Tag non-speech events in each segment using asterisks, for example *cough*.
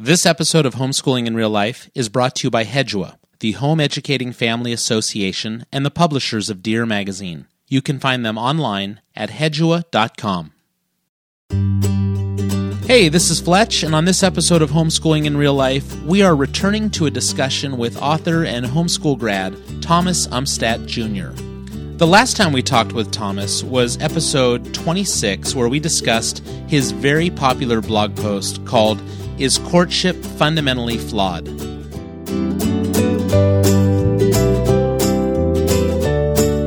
This episode of Homeschooling in Real Life is brought to you by Hedua, the Home Educating Family Association, and the publishers of Dear Magazine. You can find them online at hedua.com. Hey, this is Fletch, and on this episode of Homeschooling in Real Life, we are returning to a discussion with author and homeschool grad Thomas Umstattd Jr. The last time we talked with Thomas was episode 26, where we discussed his very popular blog post called Is Courtship Fundamentally Flawed?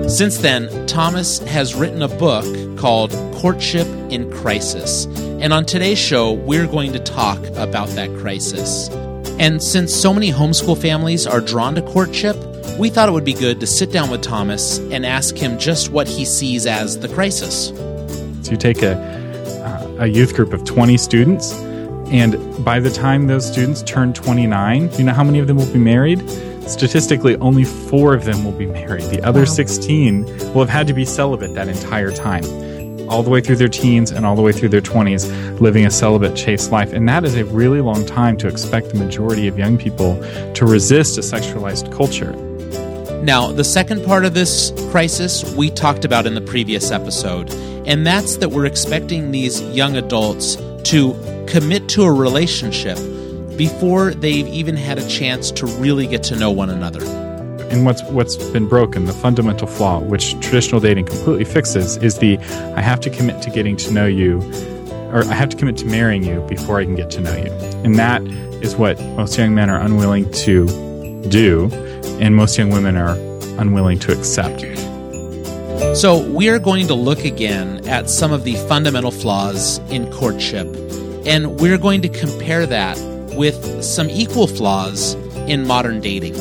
Since then, Thomas has written a book called Courtship in Crisis. And on today's show, we're going to talk about that crisis. And since so many homeschool families are drawn to courtship, we thought it would be good to sit down with Thomas and ask him just what he sees as the crisis. So you take a, a youth group of 20 students, and by the time those students turn 29, you know how many of them will be married? Statistically, only four of them will be married. The other Wow. 16 will have had to be celibate that entire time, all the way through their teens and all the way through their 20s, living a celibate, chaste life. And that is a really long time to expect the majority of young people to resist a sexualized culture. Now, the second part of this crisis we talked about in the previous episode, and that's that we're expecting these young adults to commit to a relationship before they've even had a chance to really get to know one another. And what's what's been broken, the fundamental flaw, which traditional dating completely fixes, is the I have to commit to getting to know you, or I have to commit to marrying you before I can get to know you. And that is what most young men are unwilling to do, and most young women are unwilling to accept. So, we are going to look again at some of the fundamental flaws in courtship, and we're going to compare that with some equal flaws in modern dating.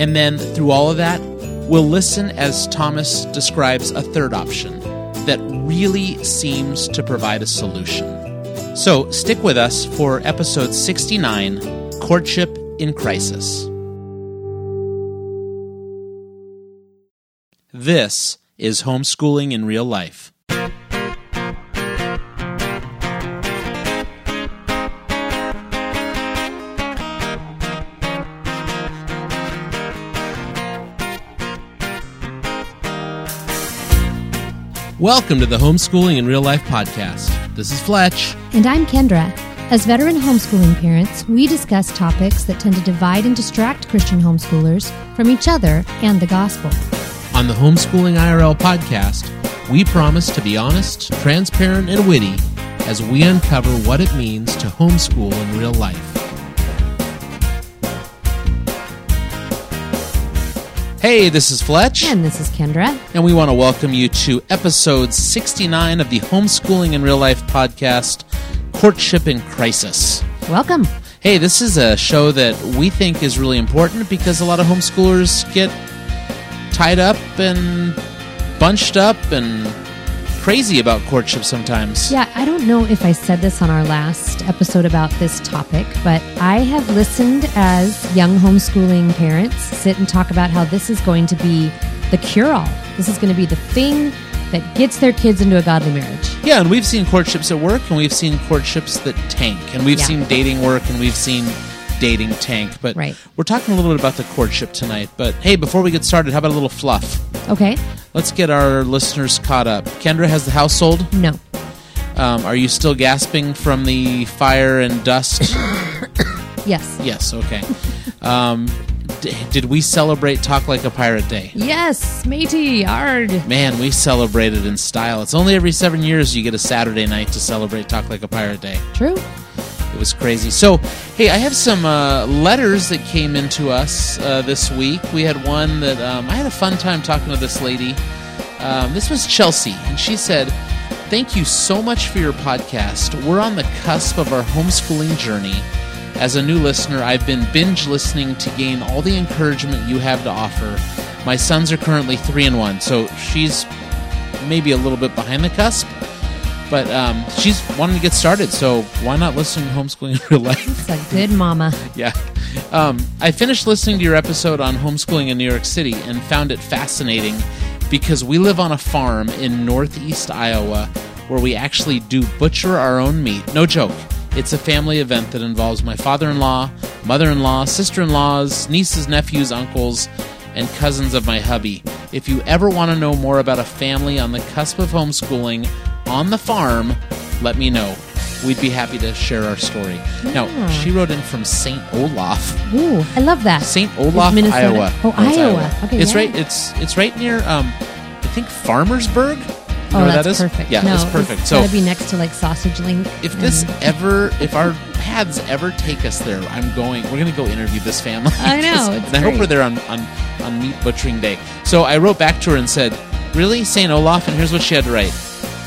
And then, through all of that, we'll listen as Thomas describes a third option that really seems to provide a solution. So, stick with us for episode 69 Courtship in Crisis. This is homeschooling in real life. Welcome to the Homeschooling in Real Life podcast. This is Fletch. And I'm Kendra. As veteran homeschooling parents, we discuss topics that tend to divide and distract Christian homeschoolers from each other and the gospel. On the Homeschooling IRL podcast, we promise to be honest, transparent, and witty as we uncover what it means to homeschool in real life. Hey, this is Fletch, And this is Kendra. and we want to welcome you to episode 69 of the Homeschooling in Real Life podcast, Courtship in Crisis. Welcome. Hey, this is a show that we think is really important because a lot of homeschoolers get tied up and bunched up and crazy about courtship sometimes. Yeah, I don't know if I said this on our last episode about this topic, but I have listened as young homeschooling parents sit and talk about how this is going to be the cure all. This is going to be the thing that gets their kids into a godly marriage. Yeah, and we've seen courtships at work and we've seen courtships that tank and we've Yeah. seen dating work and we've seen dating tank. But Right. we're talking a little bit about the courtship tonight. But hey, before we get started, how about a little fluff? Okay? Let's get our listeners caught up. Kendra has the household. No. Um, are you still gasping from the fire and dust? *coughs* Yes. Yes, okay. Um, d- did we celebrate Talk Like a Pirate Day? Yes, matey, hard. Man, we celebrated in style. It's only every seven years you get a Saturday night to celebrate Talk Like a Pirate Day. True. It was crazy. So, hey, I have some uh, letters that came into us uh, this week. We had one that um, I had a fun time talking to this lady. Um, this was Chelsea, and she said, Thank you so much for your podcast. We're on the cusp of our homeschooling journey. As a new listener, I've been binge listening to gain all the encouragement you have to offer. My sons are currently three and one, so she's maybe a little bit behind the cusp. But um, she's wanting to get started, so why not listen to homeschooling in real life? It's a good mama. *laughs* yeah. Um, I finished listening to your episode on homeschooling in New York City and found it fascinating because we live on a farm in northeast Iowa where we actually do butcher our own meat. No joke. It's a family event that involves my father in law, mother in law, sister in laws, nieces, nephews, uncles, and cousins of my hubby. If you ever want to know more about a family on the cusp of homeschooling on the farm, let me know. We'd be happy to share our story. Now, she wrote in from St. Olaf. Ooh, I love that. St. Olaf, Minnesota? Iowa. Oh, No, it's Iowa. Okay, it's yeah. right. It's it's right near. Um, I think Farmersburg. You know Oh, where that's that is? perfect. Yeah, no, it's perfect. It's so gotta be next to like Sausage Link. if this and- *laughs* ever, if our paths ever take us there, I'm going. We're going to go interview this family. I know, *laughs* it's and I hope great. we're there on, on on meat butchering day. So I wrote back to her and said, "Really, Saint Olaf?" And here's what she had to write.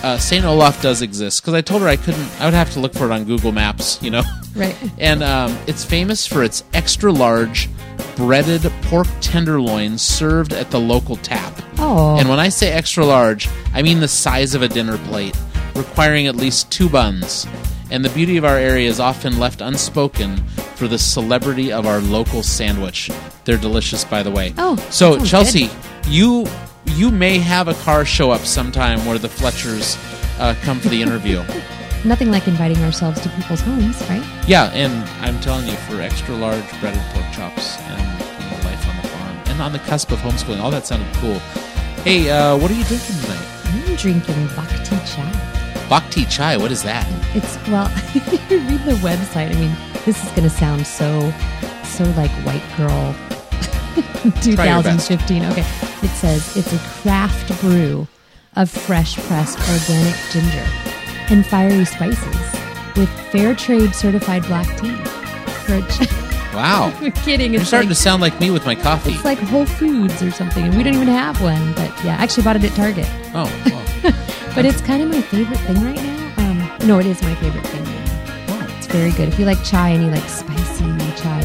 Uh, Saint Olaf does exist because I told her I couldn't. I would have to look for it on Google Maps. You know. right. And um, it's famous for its extra large breaded pork tenderloin served at the local tap. Oh, And when I say extra large, I mean the size of a dinner plate, requiring at least two buns. And the beauty of our area is often left unspoken for the celebrity of our local sandwich. They're delicious, by the way. Oh, so Chelsea, you you may have a car show up sometime where the Fletchers uh, come for the interview. *laughs* nothing like inviting ourselves to people's homes, right? yeah, and I'm telling you, for extra large breaded pork chops and life on the farm and on the cusp of homeschooling, all that sounded cool. Hey, uh, what are you drinking tonight? I'm drinking Bhakti chai. Bhakti chai, what is that? It's well, *laughs* if you read the website. I mean, this is going to sound so, so like white girl. *laughs* Try your best. 2015. Okay, it says it's a craft brew of fresh pressed organic ginger and fiery spices with fair trade certified black tea. For a ch- Wow. *laughs* We're kidding. You're It's starting like, to sound like me with my coffee. it's like Whole Foods or something, and we don't even have one. But yeah, I actually bought it at Target. Oh, well, *laughs* But it's kind of my favorite thing right now. Um, no, it is my favorite thing right now. well. It's very good. If you like chai and you like spicy chai.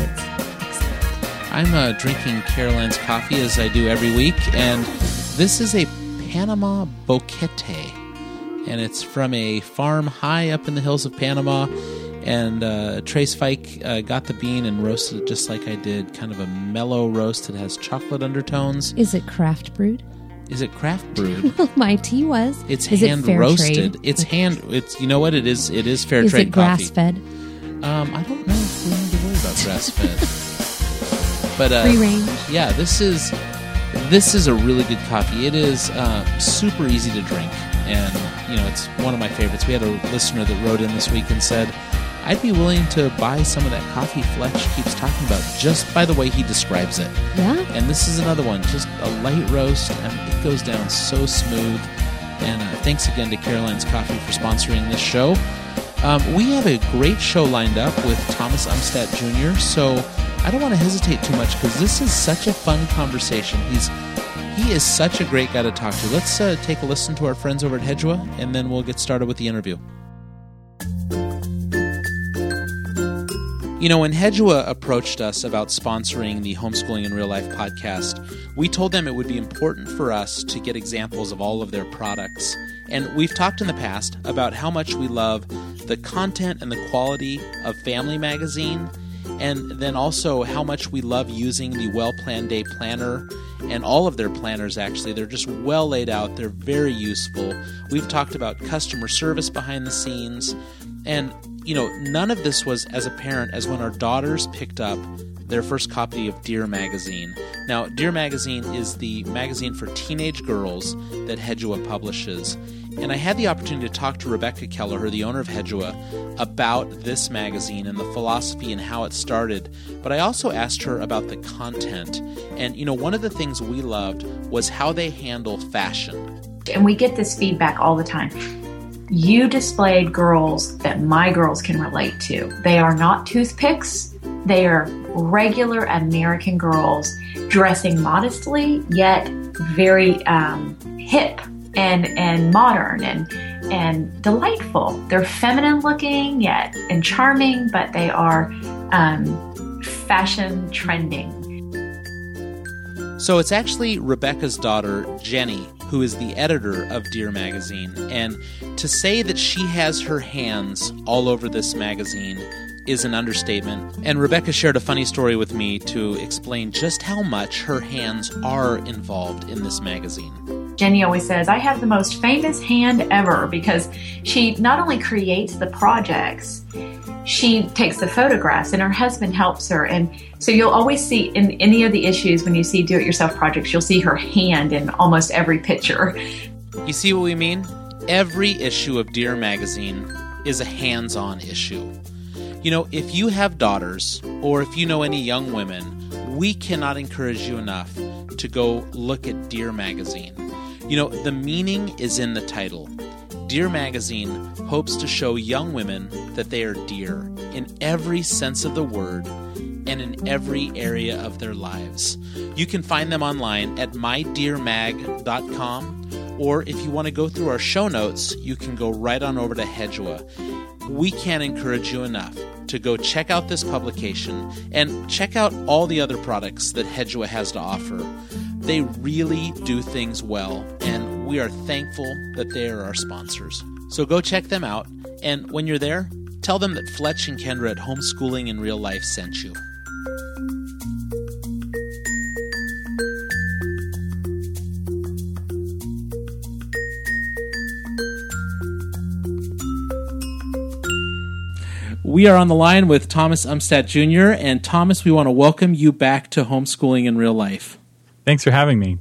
I'm uh, drinking Caroline's coffee as I do every week, and this is a Panama Boquete, and it's from a farm high up in the hills of Panama. And uh, Trace Fike uh, got the bean and roasted it just like I did, kind of a mellow roast that has chocolate undertones. Is it craft brewed? Is it craft brewed? *laughs* My tea was. It's is hand it roasted. Trade? It's hand. It's you know what it is. It is fair Is trade it coffee. grass fed? Um, I don't know if we need to worry about grass fed. *laughs* but uh, Free range? yeah, this is this is a really good coffee. It is uh, super easy to drink, and you know it's one of my favorites. We had a listener that wrote in this week and said, "I'd be willing to buy some of that coffee Fletch keeps talking about just by the way he describes it." Yeah. And this is another one, just a light roast, and it goes down so smooth. And uh, thanks again to Caroline's Coffee for sponsoring this show. Um, we have a great show lined up with Thomas Umstattd Jr., so I don't want to hesitate too much because this is such a fun conversation. He's he is such a great guy to talk to. Let's uh, take a listen to our friends over at Hedua, and then we'll get started with the interview. You know, when Hedua approached us about sponsoring the Homeschooling in Real Life podcast, we told them it would be important for us to get examples of all of their products. And we've talked in the past about how much we love the content and the quality of Family Magazine, and then also how much we love using the Well Planned Day Planner and all of their planners actually. They're just well laid out, they're very useful. We've talked about customer service behind the scenes, and you know, none of this was as apparent as when our daughters picked up their first copy of Dear Magazine. Now, Dear Magazine is the magazine for teenage girls that Hedua publishes. And I had the opportunity to talk to Rebecca Kelleher, the owner of Hedua, about this magazine and the philosophy and how it started. But I also asked her about the content. And, you know, one of the things we loved was how they handle fashion. and we get this feedback all the time. You displayed girls that my girls can relate to. They are not toothpicks. They are regular American girls dressing modestly, yet very um, hip and and modern and and delightful. They're feminine looking yet and charming, but they are um, fashion trending. So it's actually Rebecca's daughter, Jenny, who is the editor of Dear Magazine. And to say that she has her hands all over this magazine is an understatement. And Rebecca shared a funny story with me to explain just how much her hands are involved in this magazine. Jenny always says, I have the most famous hand ever because she not only creates the projects, she takes the photographs and her husband helps her. And so you'll always see in any of the issues when you see do it yourself projects, you'll see her hand in almost every picture. You see what we mean? Every issue of Dear Magazine is a hands on issue. You know, if you have daughters or if you know any young women, we cannot encourage you enough to go look at Dear Magazine. You know, the meaning is in the title. Dear Magazine hopes to show young women that they are dear in every sense of the word and in every area of their lives. You can find them online at mydearmag.com, or if you want to go through our show notes, you can go right on over to Hedua. We can't encourage you enough to go check out this publication and check out all the other products that Hedua has to offer. They really do things well, and we are thankful that they are our sponsors. So go check them out, and when you're there, tell them that Fletch and Kendra at Homeschooling in Real Life sent you. We are on the line with Thomas Umstattd Jr. And Thomas, we want to welcome you back to Homeschooling in Real Life. Thanks for having me.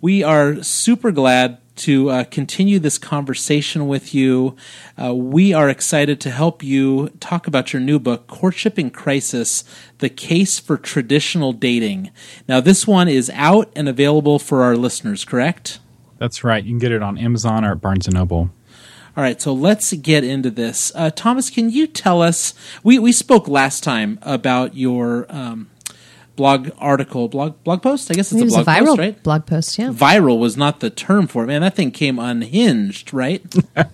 We are super glad to uh, continue this conversation with you. Uh, we are excited to help you talk about your new book, Courtship in Crisis The Case for Traditional Dating. Now, this one is out and available for our listeners, correct? That's right. You can get it on Amazon or at Barnes and Noble. All right, so let's get into this. Uh, Thomas, can you tell us? We, we spoke last time about your um, blog article, blog blog post. I guess it's it a blog a viral post, right? blog post. Yeah, viral was not the term for it. Man, that thing came unhinged, right?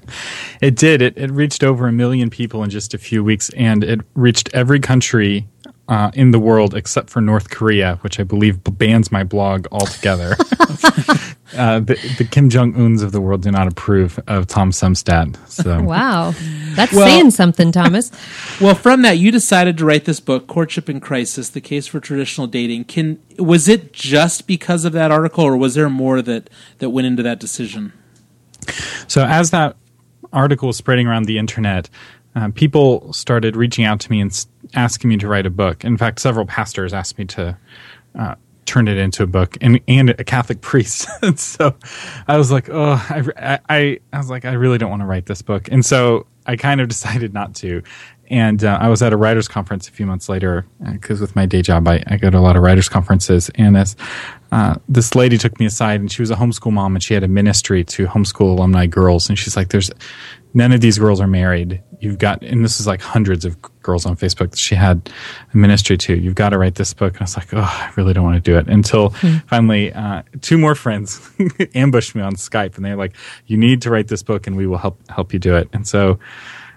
*laughs* it did. It, it reached over a million people in just a few weeks, and it reached every country uh, in the world except for North Korea, which I believe bans my blog altogether. *laughs* uh, the, the, Kim Jong Uns of the world do not approve of Tom Umstattd. So *laughs* wow, that's well, saying something, Thomas. *laughs* well, from that, you decided to write this book, "Courtship in Crisis: The Case for Traditional Dating." Can was it just because of that article, or was there more that that went into that decision? So, as that article was spreading around the internet, uh, people started reaching out to me and asking me to write a book. In fact, several pastors asked me to uh, turn it into a book, and and a Catholic *laughs* priest. *laughs* so I was like, oh, I, I, I was like, I really don't want to write this book, and so I kind of *laughs* decided not to. And uh, I was at a writers' conference a few months later because uh, with my day job, I, I, go to a lot of writers' conferences. And this uh, this lady took me aside, and she was a homeschool mom, and she had a ministry to homeschool alumni girls. And she's like, "There's none of these girls are married. You've got, and this is like hundreds of girls on Facebook that she had a ministry to. You've got to write this book. And I was like, oh, I really don't want to do it. Until mm. finally, uh, two more friends *laughs* ambushed me on Skype, and they're like, you need to write this book, and we will help help you do it. And so.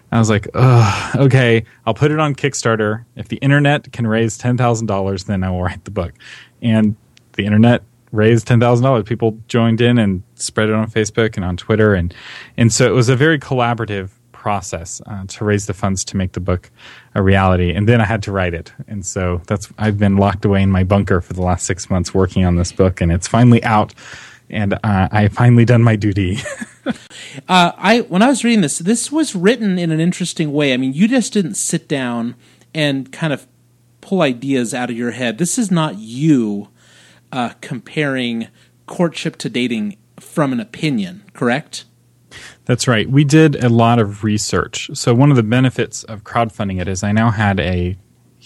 I was like, oh, okay, I'll put it on Kickstarter. If the internet can raise $10,000, then I will write the book. And the internet raised ten thousand dollars. People joined in and spread it on Facebook and on Twitter, and and so it was a very collaborative process uh, to raise the funds to make the book a reality. And then I had to write it, and so that's I've been locked away in my bunker for the last six months working on this book, and it's finally out. And uh, I finally done my duty. *laughs* uh, I when I was reading this, this was written in an interesting way. I mean, you just didn't sit down and kind of pull ideas out of your head. This is not you uh, comparing courtship to dating from an opinion, correct? That's right. We did a lot of research. So, one of the benefits of crowdfunding it is I now had a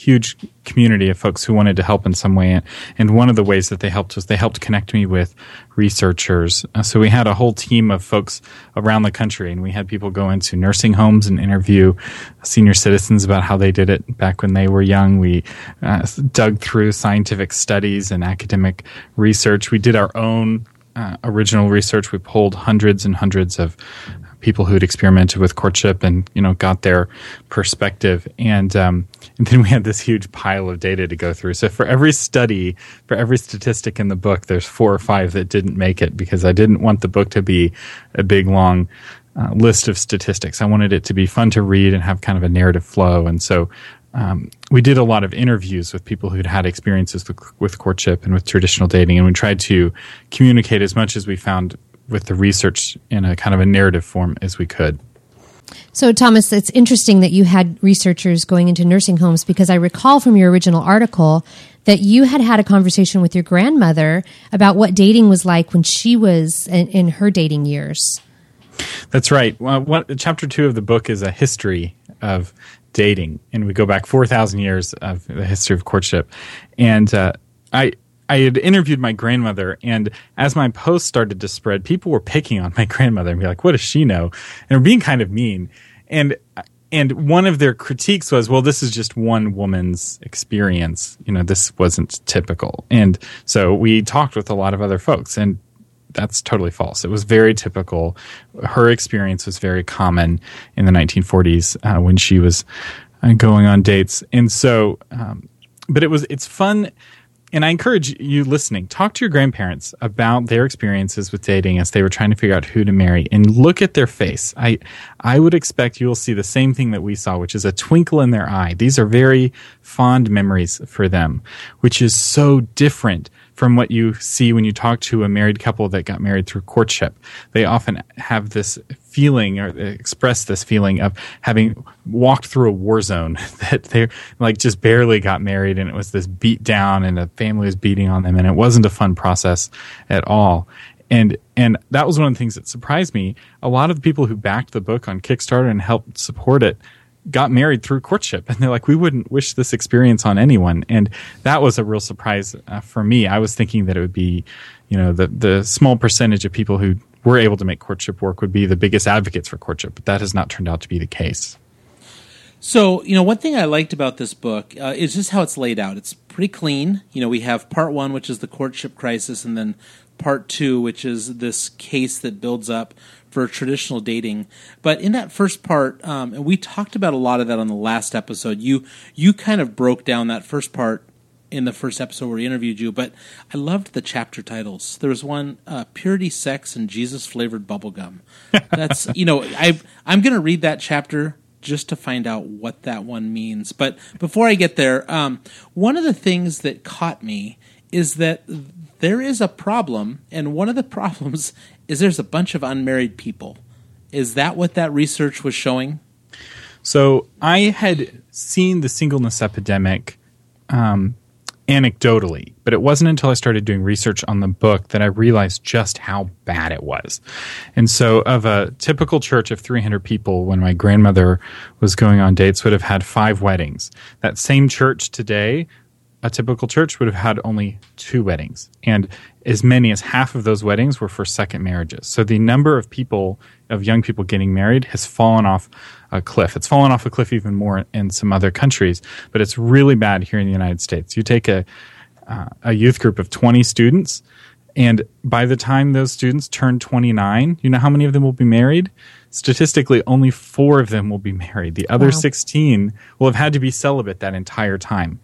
huge community of folks who wanted to help in some way. And one of the ways that they helped was they helped connect me with researchers. Uh, so we had a whole team of folks around the country, and we had people go into nursing homes and interview senior citizens about how they did it back when they were young. We uh, dug through scientific studies and academic research. We did our own uh, original research. We pulled hundreds and hundreds of people who had experimented with courtship and you know got their perspective. And um, and *laughs* then we had this huge pile of data to go through. So for every study for every statistic in the book there's four or five that didn't make it because i didn't want the book to be a big long uh, list of statistics. I wanted it to be fun to read and have kind of a narrative flow. And so um, we did a lot of interviews with people who'd had experiences with, with courtship and with traditional dating, and we tried to communicate as much as we found with the research in a kind of a narrative form as we could. So, Thomas, it's interesting that you had researchers going into nursing homes because I recall from your original article that you had had a conversation with your grandmother about what dating was like when she was in, in her dating years. That's right. Well, what, chapter two of the book is a history of dating, and we go back four thousand years of the history of courtship. And uh, I I had interviewed my grandmother, and as my post started to spread, people were picking on my *laughs* grandmother and be like, "What does she know?" and were being kind of mean. And and one of their critiques was, "Well, this is just one woman's experience. You know, this wasn't typical." And so we talked with a lot of other folks, and that's totally false. It was very typical. Her experience was very common in the 1940s uh, when she was uh, going on dates, and so. Um, but it was it's fun and I encourage you listening, talk to your grandparents about their experiences with dating as they were trying to figure out who to marry and look at their face. I, I would expect you will see the same thing that we saw, which is a twinkle in their eye. These are very fond memories for them, which is so different from what you see when you talk to a married couple that got married through courtship. They often have this feeling or express this feeling of having walked through a war zone *laughs* that they like just barely got married and it was this beat down and the family was beating on them and it wasn't a fun process at all. And and that was one of the things that surprised me. A lot of the people who backed the book on Kickstarter and helped support it got married through courtship and they're like we wouldn't wish this experience on anyone and that was a real surprise uh, for me i was thinking that it would be you know the the small percentage of people who were able to make courtship work would be the biggest advocates for courtship but that has not turned out to be the case so you know one thing i liked about this book uh, is just how it's laid out it's pretty clean you know we have part one which is the courtship crisis and then part two which is this case that builds up for traditional dating. But in that first part, um, and we talked about a lot of that on the last episode. You you kind of broke down that first part in the first episode where we interviewed you. But I loved the chapter titles. There was one, uh, "Purity, Sex, and Jesus Flavored Bubblegum." *laughs* That's you know I I'm going to read that chapter just to find out what that one means. But before I get there, um, one of the things that caught me is that there is a problem, and one of the *laughs* problems is there's a bunch of unmarried people. Is that what that research was showing? So I had seen the singleness epidemic um, anecdotally, but it wasn't until I started doing research on the book that I realized just how bad it was. And so, of a typical church of 300 people, when my grandmother was going on dates, would have had five weddings. That same church today a typical church would have had only two weddings, and as many as half of those weddings were for second marriages. So the number of people, of young people getting married, has fallen off a cliff. It's fallen off a cliff even more in some other countries, but it's really bad here in the United States. You take a uh, a youth group of 20 students, and by the time those students turn 29, you know how many of them will be married? Statistically, only four of them will be married. The other wow. 16 will have had to be celibate that entire time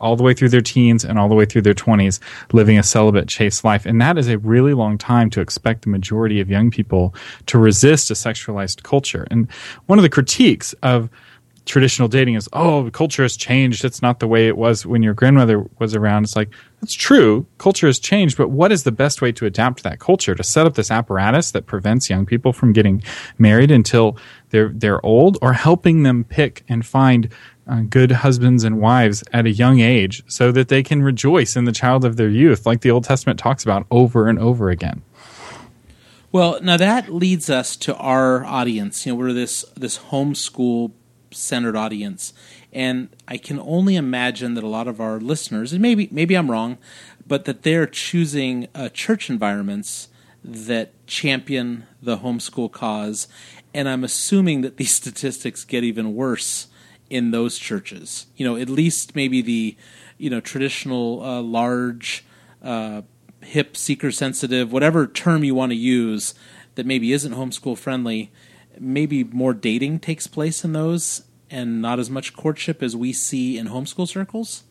all the way through their teens and all the way through their 20s living a celibate chaste life. And that is a really long time to expect the majority of young people to resist a sexualized culture. And one of the critiques of traditional dating is oh culture has changed. It's not the way it was when your grandmother was around. It's like that's true. Culture has changed but what is the best way to adapt to that culture? To set up this apparatus that prevents young people from getting married until they're they're old or helping them pick and find uh, good husbands and wives at a young age so that they can rejoice in the child of their youth, like the Old Testament talks about over and over again. Well, now that leads us to our audience. You know, we're this this homeschool centered audience, and I can only imagine that a lot of our listeners, and maybe maybe I'm wrong, but that they're choosing uh, church environments that champion the homeschool cause, and I'm assuming that these *laughs* statistics get even worse in those churches. You know, at least maybe the you know traditional uh, large, uh, hip, seeker sensitive, whatever term you want to use that maybe isn't homeschool friendly. Maybe more dating takes place in those, and not as much courtship as we see in homeschool circles.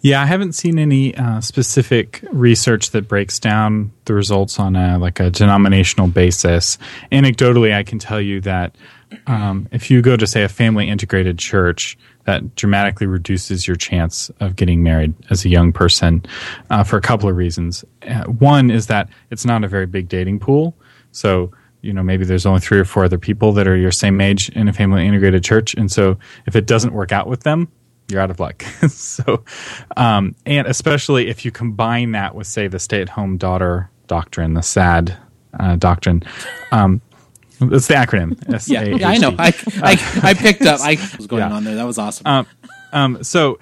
Yeah, I haven't seen any uh, specific research that breaks down the results on a like a denominational basis. Anecdotally, I can tell you that um, if you go to say a family integrated church, that dramatically reduces your chance of getting married as a young person uh, for a couple of reasons. Uh, one is that it's not a very big dating pool. So, you know, maybe there's only three or four other people that are your same age in a family integrated church. And so if it doesn't work out with them, you're out of luck. *laughs* so, um, and especially if you combine that with, say, the stay at home daughter doctrine, the SAD uh, doctrine. Um, it's the acronym. *laughs* yeah, yeah, I know. I, I, I picked up. I was going yeah. on there. That was awesome. Um, um, so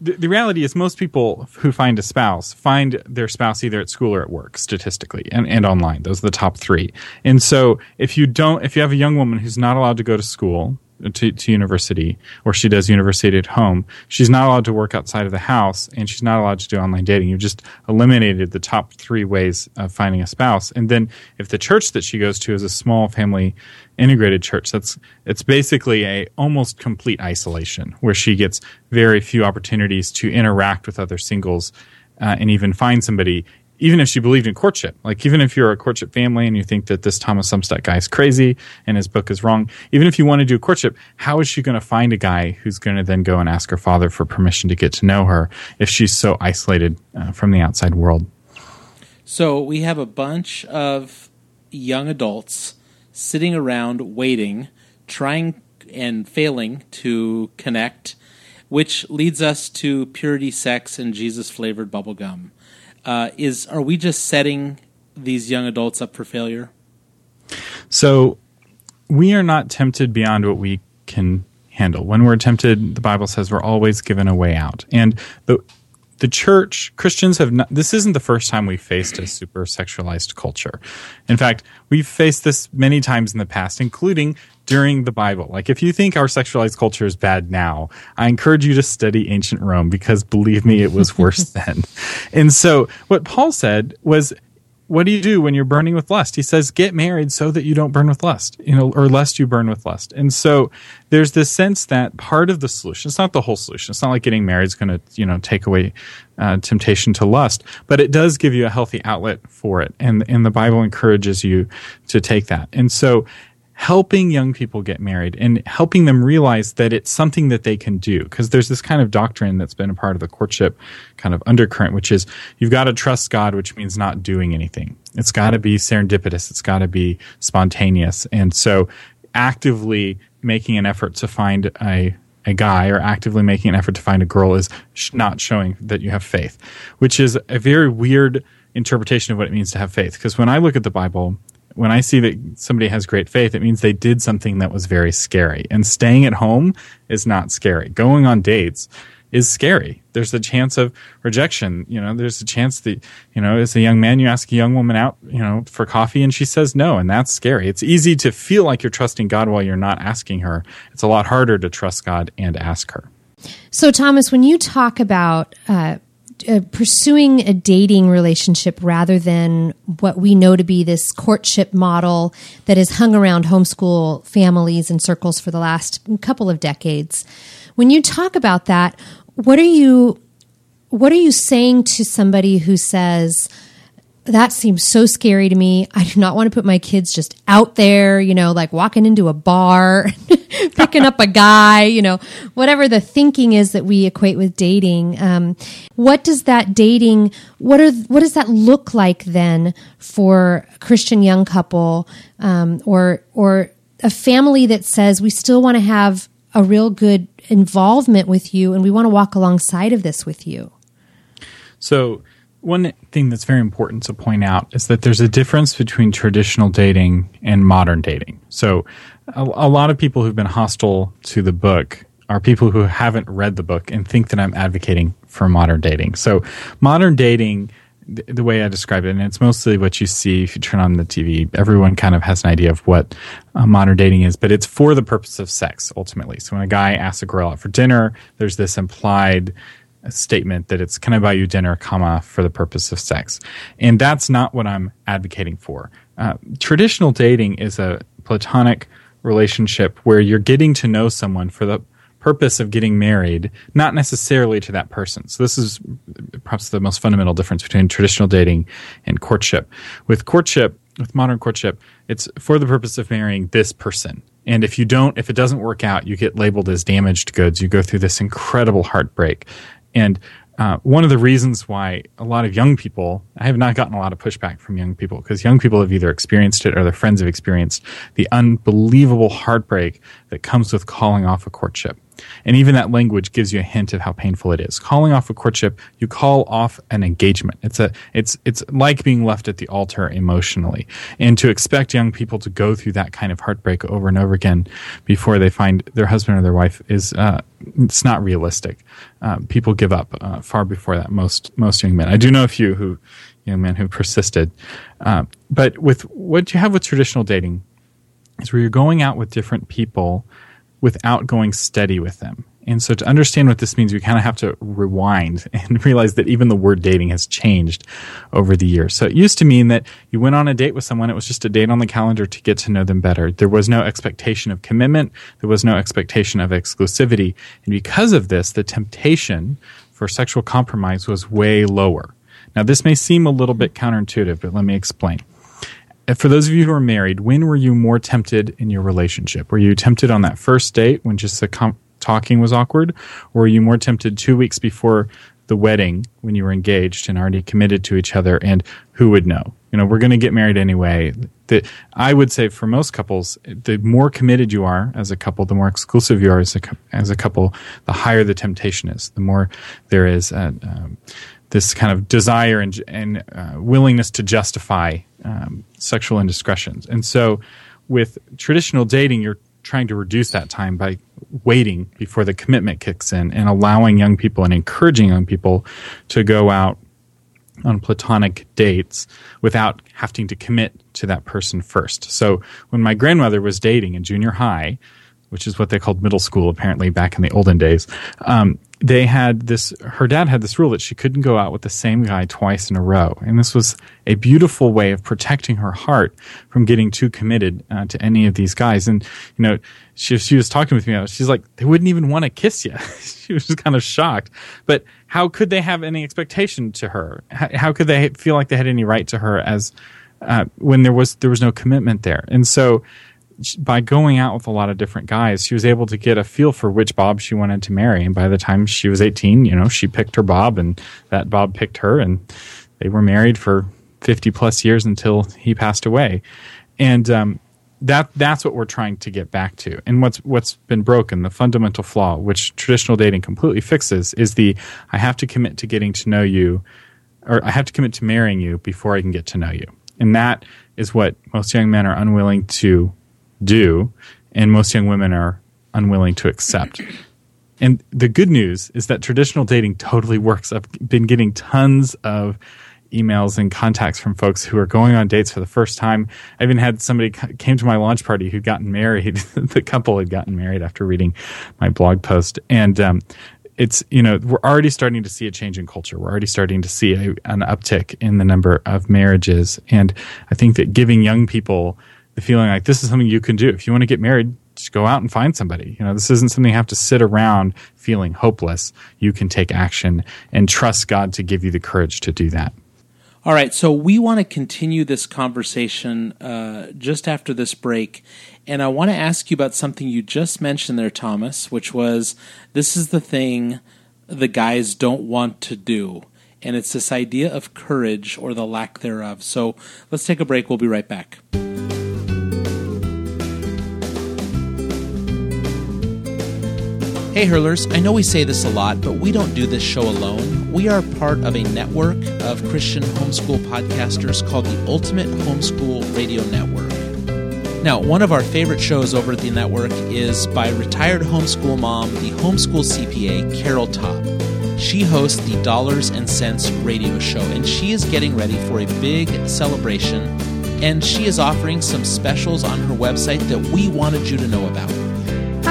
the, the, reality is most people who find a spouse find their spouse either at school or at work statistically and, and online those are the top three and so if you don't if you have a young woman who's not allowed to go to school to, to university or she does university at home, she's not allowed to work outside of the house and she's not allowed to do online dating. You've just eliminated the top three ways of finding a spouse. And then if the church that she goes to is a small family integrated church, that's it's basically a almost complete isolation where she gets very few opportunities to interact with other singles uh, and even find somebody even if she believed in courtship, like even if you're a courtship family and you think that this Thomas Umstattd guy is crazy and his book is wrong, even if you want to do courtship, how is she going to find a guy who's going to then go and ask her father for permission to get to know her if she's so isolated uh, from the outside world? So we have a bunch of young adults sitting around waiting, trying and failing to connect, which leads us to purity sex and Jesus flavored bubblegum uh, is are we just setting these young adults up for failure? So we are not tempted beyond what we can handle. When we're tempted, the Bible says we're always given a way out. And the the church, Christians have not, this isn't the first time we've faced a super sexualized culture. In fact, we've faced this many times in the past, including during the Bible. Like, if you think our sexualized culture is bad now, I encourage you to study ancient Rome because believe me, it was *laughs* worse then. And so, what Paul said was what do you do when you're burning with lust? He says, get married so that you don't burn with lust, you know, or lest you burn with lust. And so there's this sense that part of the solution, it's not the whole solution. It's not like getting married is going to, you know, take away uh, temptation to lust, but it does give you a healthy outlet for it. And, and the Bible encourages you to take that. And so helping young people get married and helping them realize that it's something that they can do. Because there's this kind of doctrine that's been a part of the courtship kind of undercurrent, which is you've got to trust God, which means not doing anything. It's got to be serendipitous. It's got to be spontaneous. And so actively making an effort to find a a guy or actively making an effort to find a girl is sh- not showing that you have faith, which is a very weird interpretation of what it means to have faith. Because when I look at the Bible, when I see that somebody has great faith, it means they did something that was very scary. And staying at home is not scary. Going on dates is scary. There's a chance of rejection. You know, there's a chance that, you know, as a young man, you ask a young woman out, you know, for coffee and she says no, and that's scary. It's easy to feel like you're trusting God while you're not asking her. It's a lot harder to trust God and ask her. So, Thomas, when you talk about uh, uh, pursuing a dating relationship rather than what we know to be this courtship model that has hung around homeschool families and circles for the last couple of decades. When you talk about that, what are you what are you saying to somebody who says, that seems so scary to me. I do not want to put my kids just out there, you know, like walking into a bar, *laughs* picking up a guy, you know, whatever the thinking is that we equate with dating. Um, what does that dating, what are, what does that look like then for a Christian young couple, um, or, or a family that says we still want to have a real good involvement with you and we want to walk alongside of this with you? So, one thing that's very important to point out is that there's a difference between traditional dating and modern dating. So, a, a, lot of people who've been hostile to the book are people who haven't read the book and think that I'm advocating for modern dating. So, modern dating, the, the way I describe it, and it's mostly what you see if you turn on the TV, everyone kind of has an idea of what uh, modern dating is, but it's for the purpose of sex ultimately. So, when a guy asks a girl out for dinner, there's this implied statement that it's can I buy you dinner, comma, for the purpose of sex. And that's not what I'm advocating for. Uh, traditional dating is a platonic relationship where you're getting to know someone for the purpose of getting married, not necessarily to that person. So this is perhaps the most fundamental difference between traditional dating and courtship. With courtship, with modern courtship, it's for the purpose of marrying this person. And if you don't, if it doesn't work out, you get labeled as damaged goods. You go through this incredible heartbreak. And uh, one of the reasons why a lot of young people, I have not gotten a lot of pushback from young people because young people have either experienced it or their friends have experienced the unbelievable heartbreak that comes with calling off a courtship. And even that language gives you a hint of how painful it is. Calling off a courtship, you call off an engagement. It's a, it's, it's like being left at the altar emotionally. And to expect young people to go through that kind of heartbreak over and over again before they find their husband or their wife is, uh, it's not realistic. Uh, people give up uh, far before that. Most, most young men. I do know a few who, young men who persisted. Uh, but with what you have with traditional dating is where you're going out with different people without going steady with them. And so to understand what this means, we kind of have to rewind *laughs* and realize that even the word dating has changed over the years. So it used to mean that you went on a date with someone. It was just a date on the calendar to get to know them better. There was no expectation of commitment. There was no expectation of exclusivity. And because of this, the temptation for sexual compromise was way lower. Now, this may seem a little bit counterintuitive, but let me explain for those of you who are married, when were you more tempted in your relationship? Were you tempted on that first date when just the com- talking was awkward, or were you more tempted two weeks before the wedding when you were engaged and already committed to each other? And who would know? You know, we're going to get married anyway. The, I would say for most couples, the more committed you are as a couple, the more exclusive you are as a, as a couple, the higher the temptation is. The more there is. A, um, this kind of desire and, and uh, willingness to justify um, sexual indiscretions. And so, with traditional dating, you're trying to reduce that time by waiting before the commitment kicks in and allowing young people and encouraging young people to go out on platonic dates without having to commit to that person first. So, when my grandmother was dating in junior high, which is what they called middle school apparently back in the olden days, um, they had this her dad had this rule that she couldn't go out with the same guy twice in a row. And this was a beautiful way of protecting her heart from getting too committed uh, to any of these guys. And you know she, she was talking with me she's like they wouldn't even want to kiss you *laughs* she was just kind of shocked. But how could they have any expectation to her? How, how could they feel like they had any right to her as uh, when there was there was no commitment there? And so by going out with a lot of different guys, she was able to get a feel for which Bob she wanted to marry. And by the time she was 18, you know, she picked her Bob and that Bob picked her and they were married for 50 plus years until he passed away. And, um, that that's what we're trying to get back to. And what's what's been broken, the fundamental flaw, which traditional dating completely fixes, is the I have to commit to getting to know you, or I have to commit to marrying you before I can get to know you. And that is what most young men are unwilling to do, and most young women are unwilling to accept. And the good news is that traditional dating totally works. I've been getting tons of emails and contacts from folks who are going on dates for the first time. I even had somebody came to my launch party who'd gotten married. *laughs* the couple had gotten married after reading my blog post, and um, it's you know we're already starting to see a change in culture. We're already starting to see a, an uptick in the number of marriages, and I think that giving young people the feeling like this is something you can do. If you want to get married, just go out and find somebody. You know, this isn't something you have to sit around feeling hopeless. You can take action and trust God to give you the courage to do that. All right, so we want to continue this conversation uh, just after this break. And I want to ask you about something you just mentioned there, Thomas, which was this is the thing the guys don't want to do. And it's this idea of courage or the lack thereof. So let's take a break. We'll be right back. Hey, hurlers, I know we say this a lot, but we don't do this show alone. We are part of a network of Christian homeschool podcasters called the Ultimate Homeschool Radio Network. Now, one of our favorite shows over at the network is by retired homeschool mom, the homeschool CPA, Carol Topp. She hosts the Dollars and Cents radio show, and she is getting ready for a big celebration. And she is offering some specials on her website that we wanted you to know about.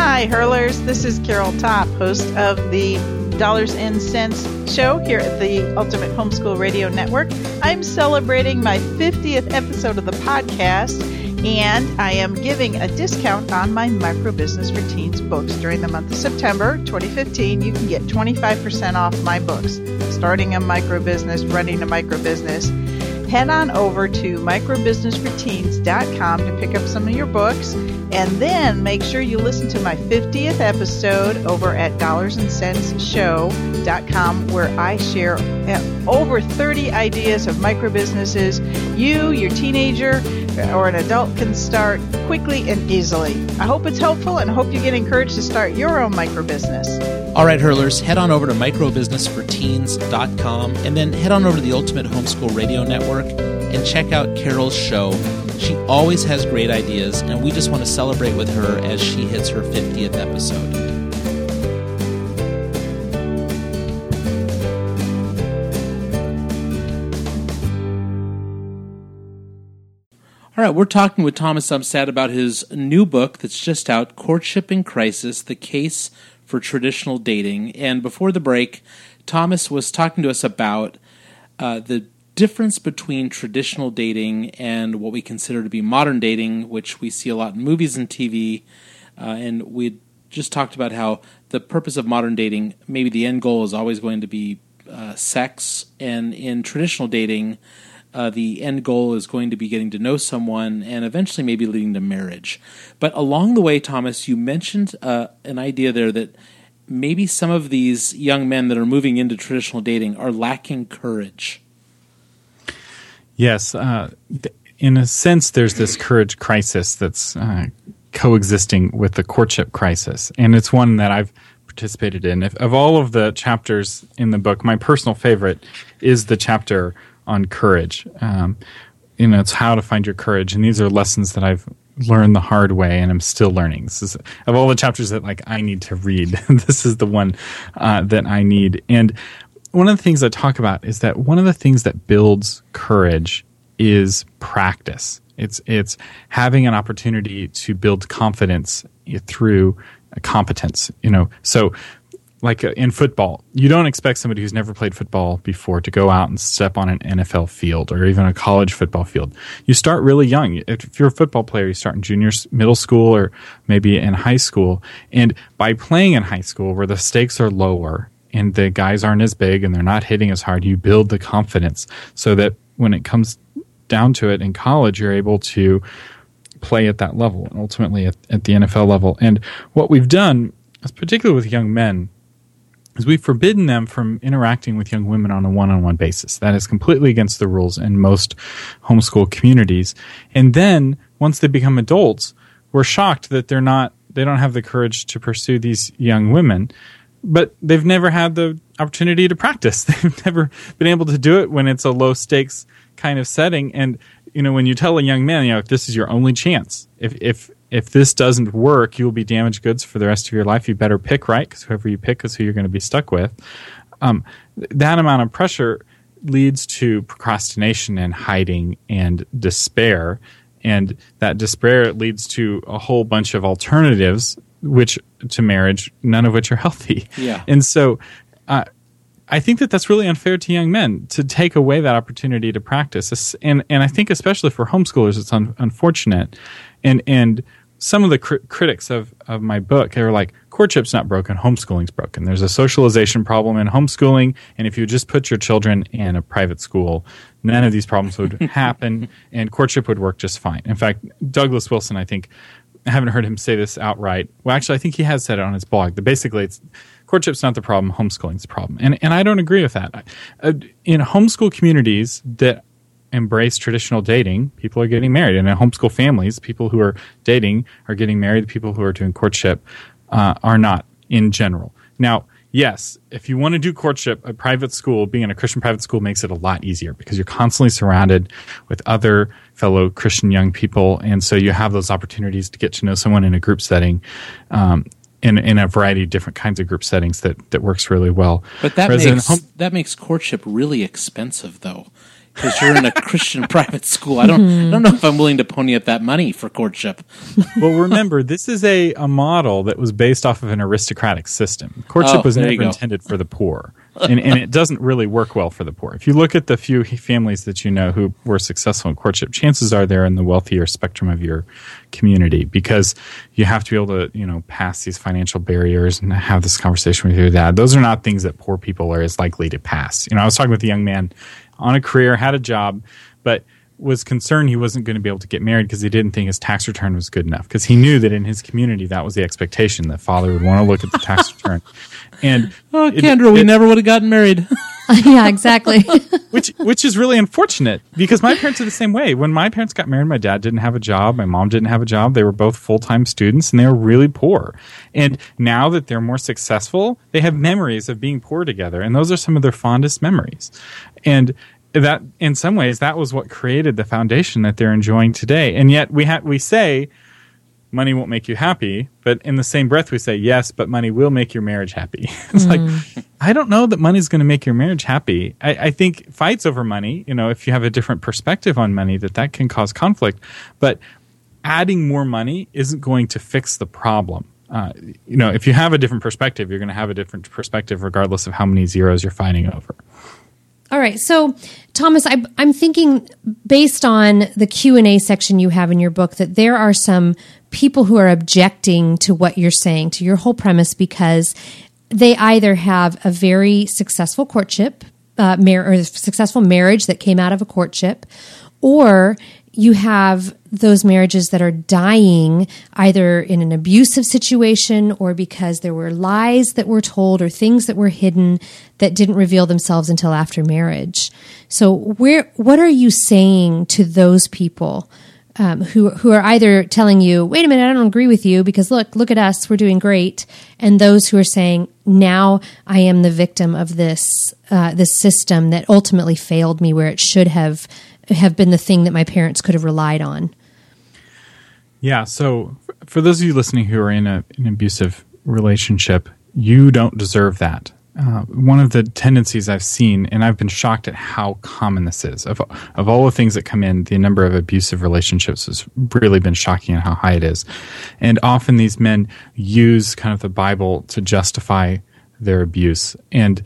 Hi, hurlers. This is Carol Topp, host of the Dollars and Cents show here at the Ultimate Homeschool Radio Network. I'm celebrating my 50th episode of the podcast, and I am giving a discount on my Micro Business for Teens books during the month of September 2015. You can get 25% off my books, starting a micro business, running a micro business head on over to microbusinessforteens.com to pick up some of your books And then make sure you listen to my 50th episode over at dollarsandcentsshow.com where I share uh, over 30 ideas of microbusinesses you, your teenager, or an adult can start quickly and easily. I hope it's helpful and hope you get encouraged to start your own micro business. All right, hurlers, head on over to microbusinessforteens.com and then head on over to the Ultimate Homeschool Radio Network and check out Carol's show. She always has great ideas, and we just want to celebrate with her as she hits her 50th episode. All right, we're talking with Thomas Umstattd about his new book that's just out, Courtship in Crisis The Case for Traditional Dating. And before the break, Thomas was talking to us about uh, the difference between traditional dating and what we consider to be modern dating, which we see a lot in movies and TV. Uh, and we just talked about how the purpose of modern dating, maybe the end goal is always going to be uh, sex. And in traditional dating, uh, the end goal is going to be getting to know someone and eventually maybe leading to marriage. But along the way, Thomas, you mentioned uh, an idea there that maybe some of these young men that are moving into traditional dating are lacking courage. Yes. Uh, in a sense, there's this courage crisis that's uh, coexisting with the courtship crisis. And it's one that I've participated in. If, of all of the chapters in the book, my personal favorite is the chapter on courage. Um, you know, it's how to find your courage, and these are lessons that I've learned the hard way, and I'm still learning. This is of all the chapters that like I need to read. *laughs* this is the one uh, that I need. And one of the things I talk about is that one of the things that builds courage is practice. It's it's having an opportunity to build confidence through competence. You know, so like uh, in football, you don't expect somebody who's never played football before to go out and step on an NFL field or even a college football field. You start really young. If you're a football player, you start in junior, middle school, or maybe in high school. And by playing in high school, where the stakes are lower and the guys aren't as big and they're not hitting as hard, you build the confidence so that when it comes down to it in college, you're able to play at that level and ultimately at, at the NFL level. And what we've done, particularly with young men, is we've forbidden them from interacting with young women on a one-on-one basis. That is completely against the rules in most homeschool communities. And then once they become adults, we're shocked that they're not they don't have the courage to pursue these young women, but they've never had the opportunity to practice. *laughs* They've never been able to do it when it's a low stakes kind of setting and you know when you tell a young man, you know, this is your only chance, if if if this doesn't work, you will be damaged goods for the rest of your life. You better pick right because whoever you pick is who you're going to be stuck with. Um, that amount of pressure leads to procrastination and hiding and despair. And that despair leads to a whole bunch of alternatives, which to marriage, none of which are healthy. Yeah. And so, uh, I think that that's really unfair to young men to take away that opportunity to practice. And and I think especially for homeschoolers, it's un- unfortunate. And and some of the cr- critics of, of my book they were like courtship's not broken homeschooling's broken. There's a socialization problem in homeschooling and if you just put your children in a private school none of these problems would *laughs* happen and courtship would work just fine. In fact douglas wilson i think i haven't heard him say this outright. Well actually i think he has said it on his blog that basically it's courtship's not the problem homeschooling's the problem. And, and i don't agree with that. Uh, in homeschool communities that embrace traditional dating, people are getting married. And in homeschool families, people who are dating are getting married. The people who are doing courtship uh, are not in general. Now, yes, if you want to do courtship, a private school, being in a Christian private school makes it a lot easier because you're constantly surrounded with other fellow Christian young people. And so you have those opportunities to get to know someone in a group setting. Um, in, in a variety of different kinds of group settings that, that works really well. But that makes home- that makes courtship really expensive, though because you're in a Christian *laughs* private school. I don't, I don't know if I'm willing to pony up that money for courtship. well, remember, this is a, a model that was based off of an aristocratic system. Courtship Oh, was never intended for the poor. And, and it doesn't really work well for the poor. If you look at the few families that you know who were successful in courtship, chances are they're in the wealthier spectrum of your community because you have to be able to, you know, pass these financial barriers and have this conversation with your dad. Those are not things that poor people are as likely to pass. You know, I was talking with a young man on a career, had a job, but was concerned he wasn't going to be able to get married because he didn't think his tax return was good enough because he knew that in his community that was the expectation that father would want to look at the tax return and *laughs* Oh, it- Kendra, we never would have gotten married. *laughs* *laughs* yeah, exactly. *laughs* which which is really unfortunate because my parents are the same way. When my parents got married, my dad didn't have a job, my mom didn't have a job. They were both full time students, and they were really poor. And now that they're more successful, they have memories of being poor together, and those are some of their fondest memories. And that, in some ways, that was what created the foundation that they're enjoying today. And yet, we ha- we say money won't make you happy, but in the same breath we say yes, but money will make your marriage happy. *laughs* it's like I don't know that money's going to make your marriage happy. I, I think fights over money, you know, if you have a different perspective on money, that that can cause conflict. But adding more money isn't going to fix the problem. Uh, you know, if you have a different perspective, you're going to have a different perspective regardless of how many zeros you're fighting over. All right. So, Thomas, I, I'm thinking based on the Q and A section you have in your book that there are some people who are objecting to what you're saying, to your whole premise, because they either have a very successful courtship, uh, mar- or successful marriage that came out of a courtship, or you have those marriages that are dying either in an abusive situation or because there were lies that were told or things that were hidden that didn't reveal themselves until after marriage. So, where what are you saying to those people um, who who are either telling you, "Wait a minute, I don't agree with you," because look, look at us, we're doing great, and those who are saying, "Now I am the victim of this uh, this system that ultimately failed me, where it should have." have been the thing that my parents could have relied on. Yeah. So, for those of you listening who are in a, an abusive relationship, you don't deserve that. Uh, one of the tendencies I've seen, and I've been shocked at how common this is. Of, of all the things that come in, the number of abusive relationships has really been shocking and how high it is. And often these men use kind of the Bible to justify their abuse. And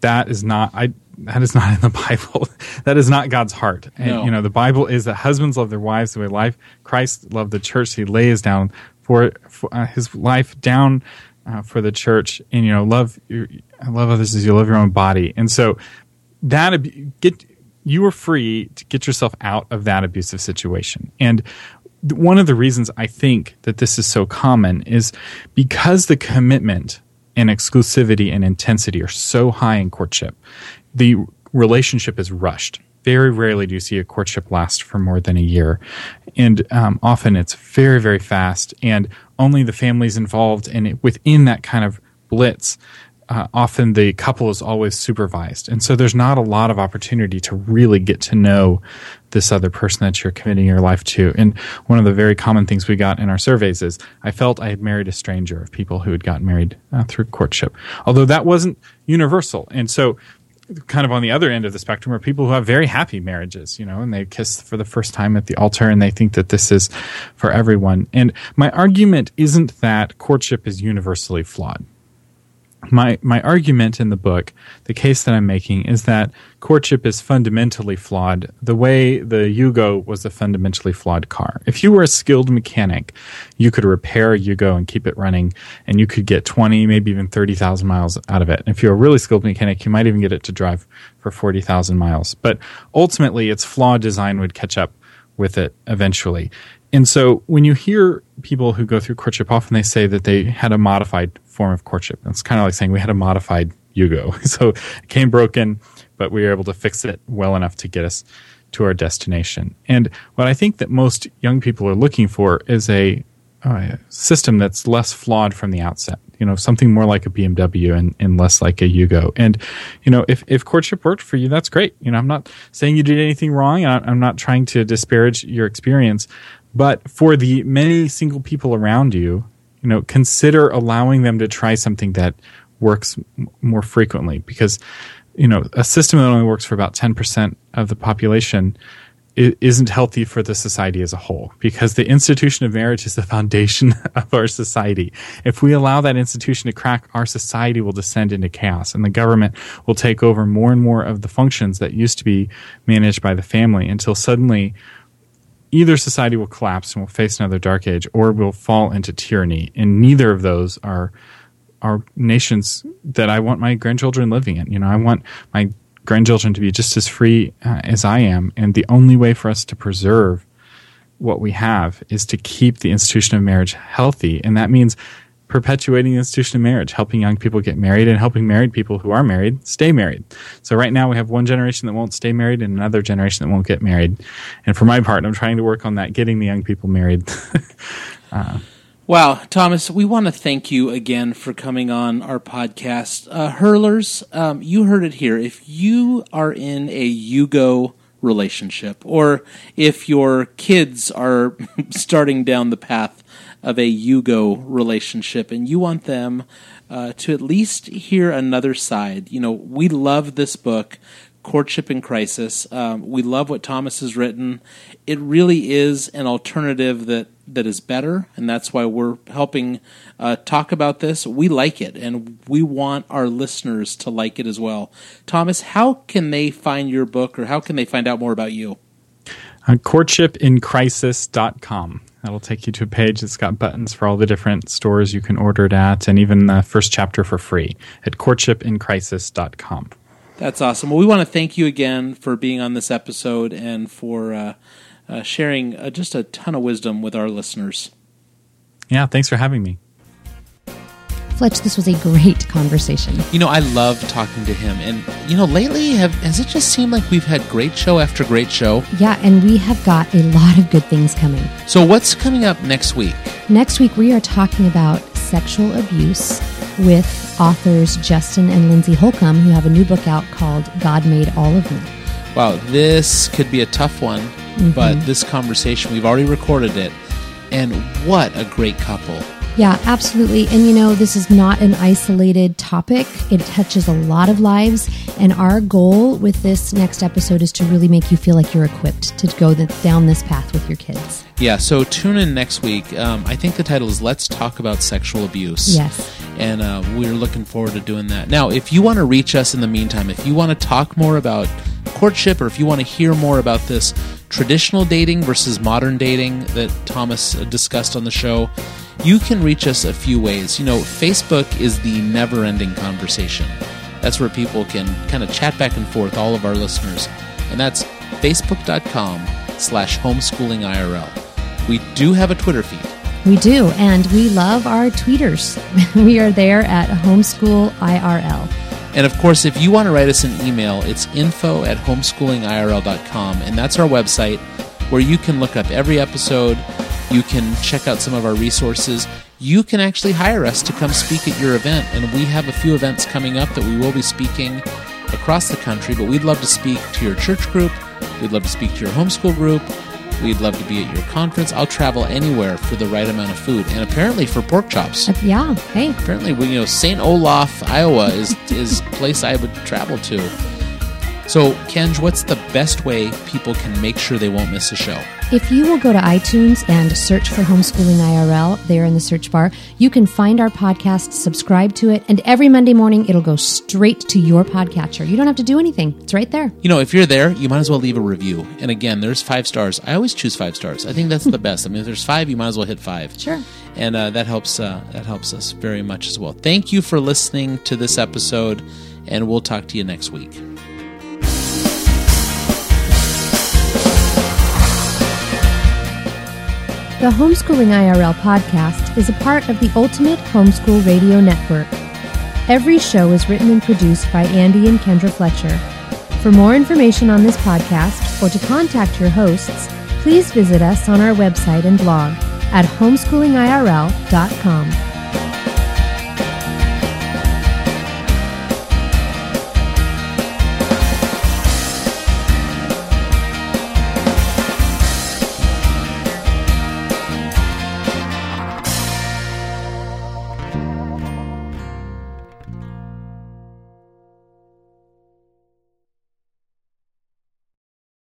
that is not, I, that is not in the *laughs* Bible. that is not God's heart. And, No. you know, the Bible is that husbands love their wives the way life Christ loved the church. He lays down for, for uh, his life down uh, for the church, and you know, love your, love others as you love your own body. And so that get you are free to get yourself out of that abusive situation. And one of the reasons I think that this is so common is because the commitment and exclusivity and intensity are so high in courtship the relationship is rushed. Very rarely do you see a courtship last for more than a year. And um, often it's very, very fast, and only the families involved. And it, within that kind of blitz, uh, often the couple is always supervised. And so there's not a lot of opportunity to really get to know this other person that you're committing your life to. And one of the very common things we got in our surveys is I felt I had married a stranger of people who had gotten married uh, through courtship, although that wasn't universal. And so kind of on the other end of the spectrum are people who have very happy marriages, you know, and they kiss for the first time at the altar and they think that this is for everyone. And my argument isn't that courtship is universally flawed. My my argument in the book, the case that I'm making is that courtship is fundamentally flawed the way the Yugo was a fundamentally flawed car. If you were a skilled mechanic, you could repair a Yugo and keep it running and you could get 20, maybe even 30,000 miles out of it. And if you're a really skilled mechanic, you might even get it to drive for 40,000 miles. But ultimately, its flawed design would catch up with it eventually. And so when you hear people who go through courtship, often they say that they had a modified form of courtship. It's kind of like saying we had a modified Yugo. *laughs* So it came broken, but we were able to fix it well enough to get us to our destination. And what I think that most young people are looking for is a, uh, system that's less flawed from the outset. You know, something more like a BMW and, and less like a Yugo. And, you know, if, if courtship worked for you, that's great. You know, I'm not saying you did anything wrong. I'm not trying to disparage your experience. But for the many single people around you, you know, consider allowing them to try something that works m- more frequently because, you know, a system that only works for about 10% of the population isn't healthy for the society as a whole because the institution of marriage is the *laughs* foundation of our society. If we allow that institution to crack, our society will descend into chaos and the government will take over more and more of the functions that used to be managed by the family until suddenly either society will collapse and we'll face another dark age or we'll fall into tyranny and neither of those are are nations that I want my grandchildren living in. You know, I want my grandchildren to be just as free uh, as I am. And the only way for us to preserve what we have is to keep the institution of marriage healthy. And that means perpetuating the institution of marriage, helping young people get married and helping married people who are married stay married. So right now we have one generation that won't stay married and another generation that won't get married. And for my part, I'm trying to work on that, getting the young people married. *laughs* uh, Wow, Thomas, we want to thank you again for coming on our podcast. Uh, hurlers, um, you heard it here. If you are in a Yugo relationship, or if your kids are *laughs* starting down the path of a Yugo relationship and you want them uh, to at least hear another side, you know, we love this book. Courtship in Crisis. Um, we love what Thomas has written. It really is an alternative that that is better, and that's why we're helping uh, talk about this. We like it, and we want our listeners to like it as well. Thomas, how can they find your book, or how can they find out more about you? Uh, courtshipincrisis.com. That'll take you to a page that's got buttons for all the different stores you can order it at, and even the first chapter for free at courtshipincrisis.com. That's awesome. Well, we want to thank you again for being on this episode and for uh, uh, sharing uh, just a ton of wisdom with our listeners. Yeah, thanks for having me. Fletch, this was a great conversation. You know, I love talking to him, and you know, lately, have has it just seemed like we've had great show after great show? Yeah, and we have got a lot of good things coming. So, what's coming up next week? Next week, we are talking about sexual abuse with authors Justin and Lindsey Holcomb, who have a new book out called God Made All of Me. Wow, this could be a tough one, mm-hmm. but this conversation, we've already recorded it, and what a great couple. Yeah, absolutely. And you know, this is not an isolated topic. It touches a lot of lives. And our goal with this next episode is to really make you feel like you're equipped to go the, down this path with your kids. Yeah, so tune in next week. Um, I think the title is Let's Talk About Sexual Abuse. Yes. And uh, we're looking forward to doing that. Now, if you want to reach us in the meantime, if you want to talk more about courtship or if you want to hear more about this traditional dating versus modern dating that Thomas discussed on the show, you can reach us a few ways. You know, Facebook is the never ending conversation. That's where people can kind of chat back and forth, all of our listeners. And that's facebook.com slash homeschooling IRL. We do have a Twitter feed. We do, and we love our tweeters. *laughs* we are there at homeschool IRL. And of course, if you want to write us an email, it's info at homeschoolingirl.com, and that's our website where you can look up every episode you can check out some of our resources. You can actually hire us to come speak at your event, and we have a few events coming up that we will be speaking across the country. But we'd love to speak to your church group, we'd love to speak to your homeschool group, We'd love to be at your conference. I'll travel anywhere for the right amount of food, and apparently for pork chops. Uh, yeah. Hey. Apparently, you know, St. Olaf, Iowa is is place I would travel to. So, Kenj, what's the best way people can make sure they won't miss a show? If you will go to iTunes and search for Homeschooling IRL there in the search bar, you can find our podcast, subscribe to it, and every Monday morning it'll go straight to your podcatcher. You don't have to do anything. It's right there. You know, if you're there, you might as well leave a review. And again, there's five stars. I always choose five stars. I think that's the *laughs* best. I mean, if there's five, you might as well hit five. Sure. And uh, that helps. Uh, that helps us very much as well. Thank you for listening to this episode, and we'll talk to you next week. The Homeschooling IRL podcast is a part of the Ultimate Homeschool Radio Network. Every show is written and produced by Andy and Kendra Fletcher. For more information on this podcast or to contact your hosts, please visit us on our website and blog at homeschoolingirl.com.